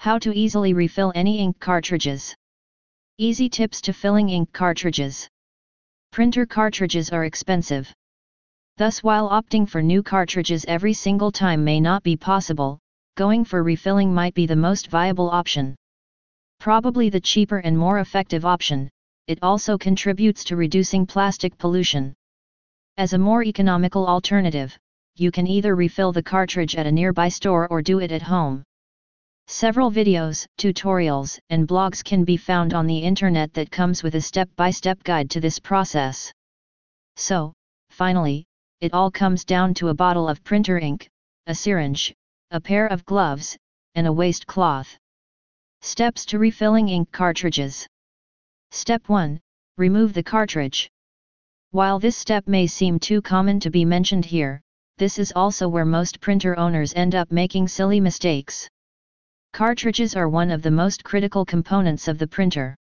How to easily refill any ink cartridges. Easy tips to filling ink cartridges. Printer cartridges are expensive. Thus while opting for new cartridges every single time may not be possible, going for refilling might be the most viable option. Probably the cheaper and more effective option, it also contributes to reducing plastic pollution. As a more economical alternative, you can either refill the cartridge at a nearby store or do it at home. Several videos, tutorials, and blogs can be found on the internet that comes with a step-by-step -step guide to this process. So, finally, it all comes down to a bottle of printer ink, a syringe, a pair of gloves, and a waste cloth. Steps to refilling ink cartridges. Step 1. Remove the cartridge. While this step may seem too common to be mentioned here, this is also where most printer owners end up making silly mistakes. Cartridges are one of the most critical components of the printer.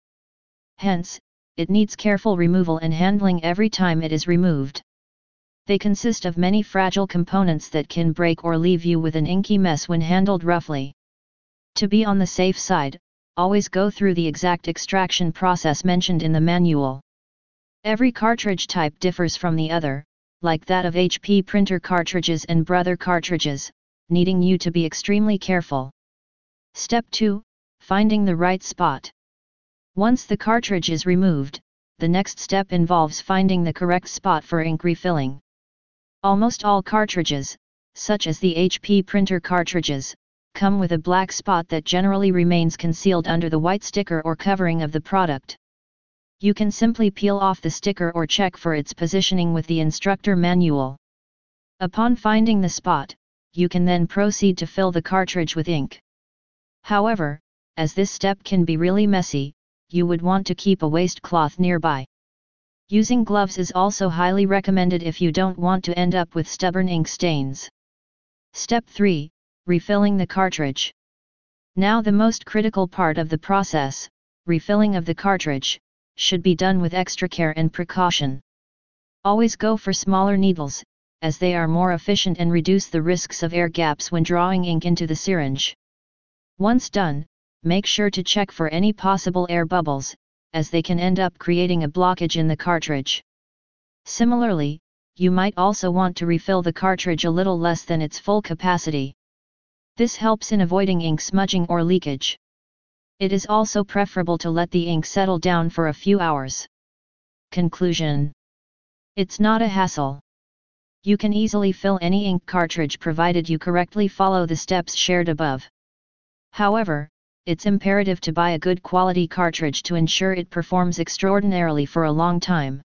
Hence, it needs careful removal and handling every time it is removed. They consist of many fragile components that can break or leave you with an inky mess when handled roughly. To be on the safe side, always go through the exact extraction process mentioned in the manual. Every cartridge type differs from the other, like that of HP printer cartridges and Brother cartridges, needing you to be extremely careful. Step 2 Finding the right spot. Once the cartridge is removed, the next step involves finding the correct spot for ink refilling. Almost all cartridges, such as the HP printer cartridges, come with a black spot that generally remains concealed under the white sticker or covering of the product. You can simply peel off the sticker or check for its positioning with the instructor manual. Upon finding the spot, you can then proceed to fill the cartridge with ink. However, as this step can be really messy, you would want to keep a waste cloth nearby. Using gloves is also highly recommended if you don't want to end up with stubborn ink stains. Step 3 Refilling the cartridge. Now, the most critical part of the process, refilling of the cartridge, should be done with extra care and precaution. Always go for smaller needles, as they are more efficient and reduce the risks of air gaps when drawing ink into the syringe. Once done, make sure to check for any possible air bubbles, as they can end up creating a blockage in the cartridge. Similarly, you might also want to refill the cartridge a little less than its full capacity. This helps in avoiding ink smudging or leakage. It is also preferable to let the ink settle down for a few hours. Conclusion It's not a hassle. You can easily fill any ink cartridge provided you correctly follow the steps shared above. However, it's imperative to buy a good quality cartridge to ensure it performs extraordinarily for a long time.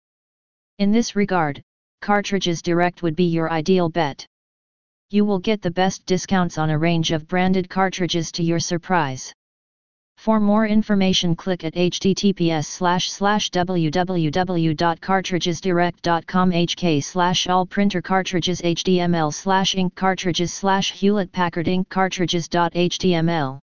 In this regard, Cartridges Direct would be your ideal bet. You will get the best discounts on a range of branded cartridges to your surprise. For more information click at https slash slash www.cartridgesdirect.com hk slash all printer cartridges html slash ink cartridges slash hewlett packard ink cartridges.html